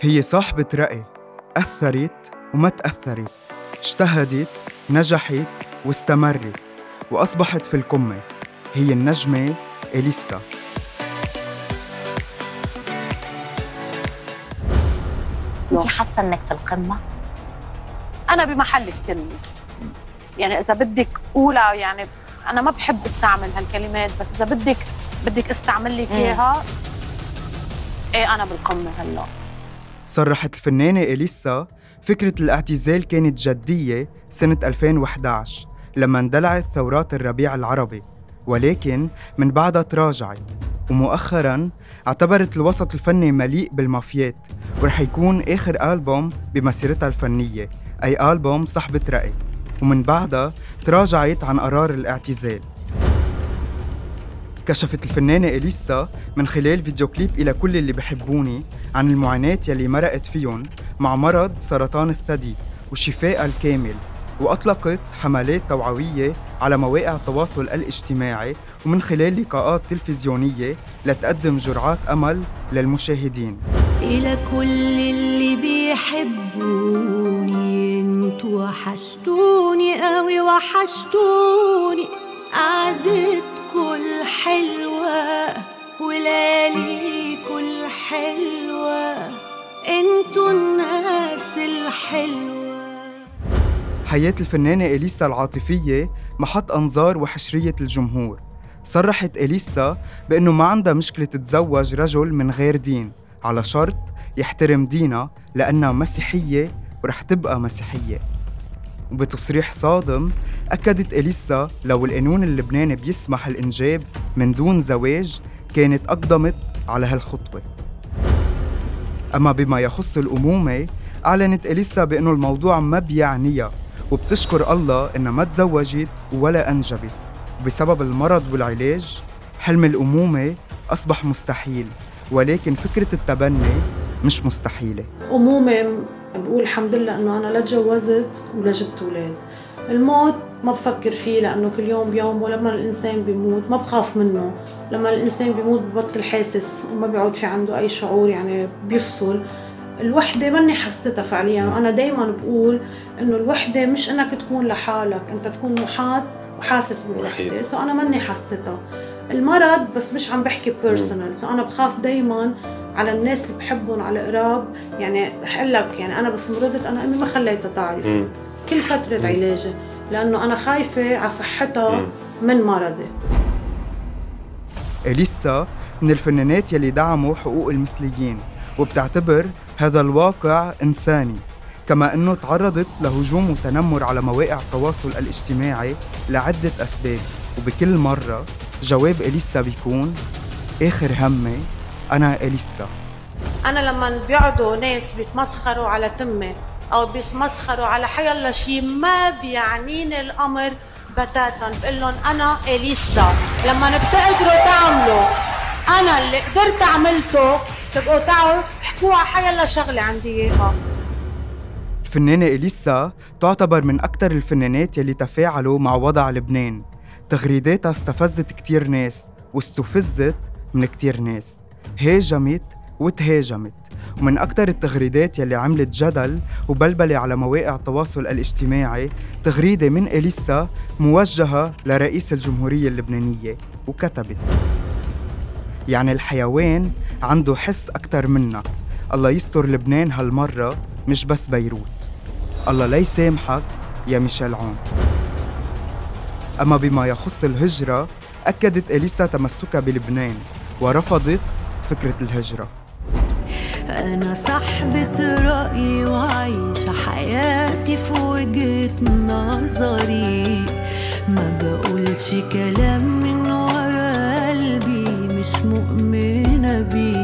هي صاحبة رأي. أثرت وما تأثرت اجتهدت نجحت واستمرت وأصبحت في القمة. هي النجمة إليسا. انت حاسة إنك في القمة؟ أنا بمحل كثير منيح يعني إذا بدك أولى يعني أنا ما بحب أستعمل هالكلمات بس إذا بدك بدك أستعمل لك مم. إياها إيه أنا بالقمة هلأ. صرحت الفنانة إليسا فكرة الاعتزال كانت جدية سنة 2011 لما اندلعت ثورات الربيع العربي. ولكن من بعدها تراجعت ومؤخراً اعتبرت الوسط الفني مليء بالمافيات ورح يكون آخر ألبوم بمسيرتها الفنية أي ألبوم صاحبة رأي. ومن بعدها تراجعت عن قرار الاعتزال. كشفت الفنانة إليسا من خلال فيديو كليب إلى كل اللي بحبوني عن المعاناة يلي مرقت فيهم مع مرض سرطان الثدي وشفائها الكامل وأطلقت حملات توعوية على مواقع التواصل الاجتماعي ومن خلال لقاءات تلفزيونية لتقدم جرعات أمل للمشاهدين. إلى كل اللي بيحبوني أنتوا وحشتوني قوي وحشتوني قعدتكوا الحلوة ولياليكوا أنتوا الناس الحلوة. حياة الفنانة إليسا العاطفية محط أنظار وحشرية الجمهور. صرحت إليسا بأنه ما عندها مشكلة تتزوج رجل من غير دين على شرط يحترم دينها لأنها مسيحية ورح تبقى مسيحية. وبتصريح صادم أكدت إليسا لو القانون اللبناني بيسمح الإنجاب من دون زواج كانت أقدمت على هالخطوة أما بما يخص الأمومة أعلنت إليسا بأنه الموضوع ما بيعنيها وبتشكر الله إنها ما تزوجت ولا أنجبت. وبسبب المرض والعلاج حلم الأمومة أصبح مستحيل ولكن فكرة التبني مش مستحيلة. أمومة بقول الحمد لله إنه أنا لا تجوزت ولا جبت أولاد. الموت ما بفكر فيه لأنه كل يوم بيوم ولما الإنسان بيموت ما بخاف منه. لما الإنسان بيموت ببطل حاسس وما بيعود في عنده أي شعور يعني بيفصل. الوحدة ماني حستها فعليا وأنا دايما بقول إنه الوحدة مش إنك تكون لحالك أنت تكون محاط وحاسس بالوحدة. وحيد. so أنا ماني حاستها المرض بس مش عم بحكي personal so أنا بخاف دايما على الناس اللي بحبهم على قراب يعني رح أقول لك يعني أنا بس مرضت أنا امي ما خليتها تعرف. مم. كل فترة علاجي لأنه أنا خايفة على صحتها مم. من مرضي. إليسا من الفنانات يلي دعموا حقوق المثليين وبتعتبر هذا الواقع إنساني. كما أنه تعرضت لهجوم وتنمر على مواقع التواصل الاجتماعي لعدة أسباب. وبكل مرة جواب إليسا بيكون آخر همي أنا إليسا. أنا لما بيقعدوا ناس بيتمسخروا على تمي أو بيتمسخروا على حيالله شيء ما بيعنيني الأمر بتاتا بقول لهم أنا إليسا. لما بتقدروا تعملوا أنا اللي قدرت عملته تبقوا تعوا احكوا على حيالله شغلة عندي إياها. الفنانة إليسا تعتبر من أكثر الفنانات يلي تفاعلوا مع وضع لبنان. تغريداتها استفزت كتير ناس واستفزت من كتير ناس. هاجمت وتهاجمت. ومن أكثر التغريدات يلي عملت جدل وبلبلة على مواقع التواصل الاجتماعي تغريدة من إليسا موجهة لرئيس الجمهورية اللبنانية وكتبت يعني الحيوان عنده حس أكتر منك. الله يستر لبنان هالمرة مش بس بيروت. الله لا يسامحك يا ميشيل عون. أما بما يخص الهجرة أكدت إليسا تمسكها بلبنان ورفضت فكرة الهجرة. أنا صاحبة رأيي وعايشة حياتي في وجهة نظري. ما بقولش كلام من ورا قلبي مش مؤمنة بيه.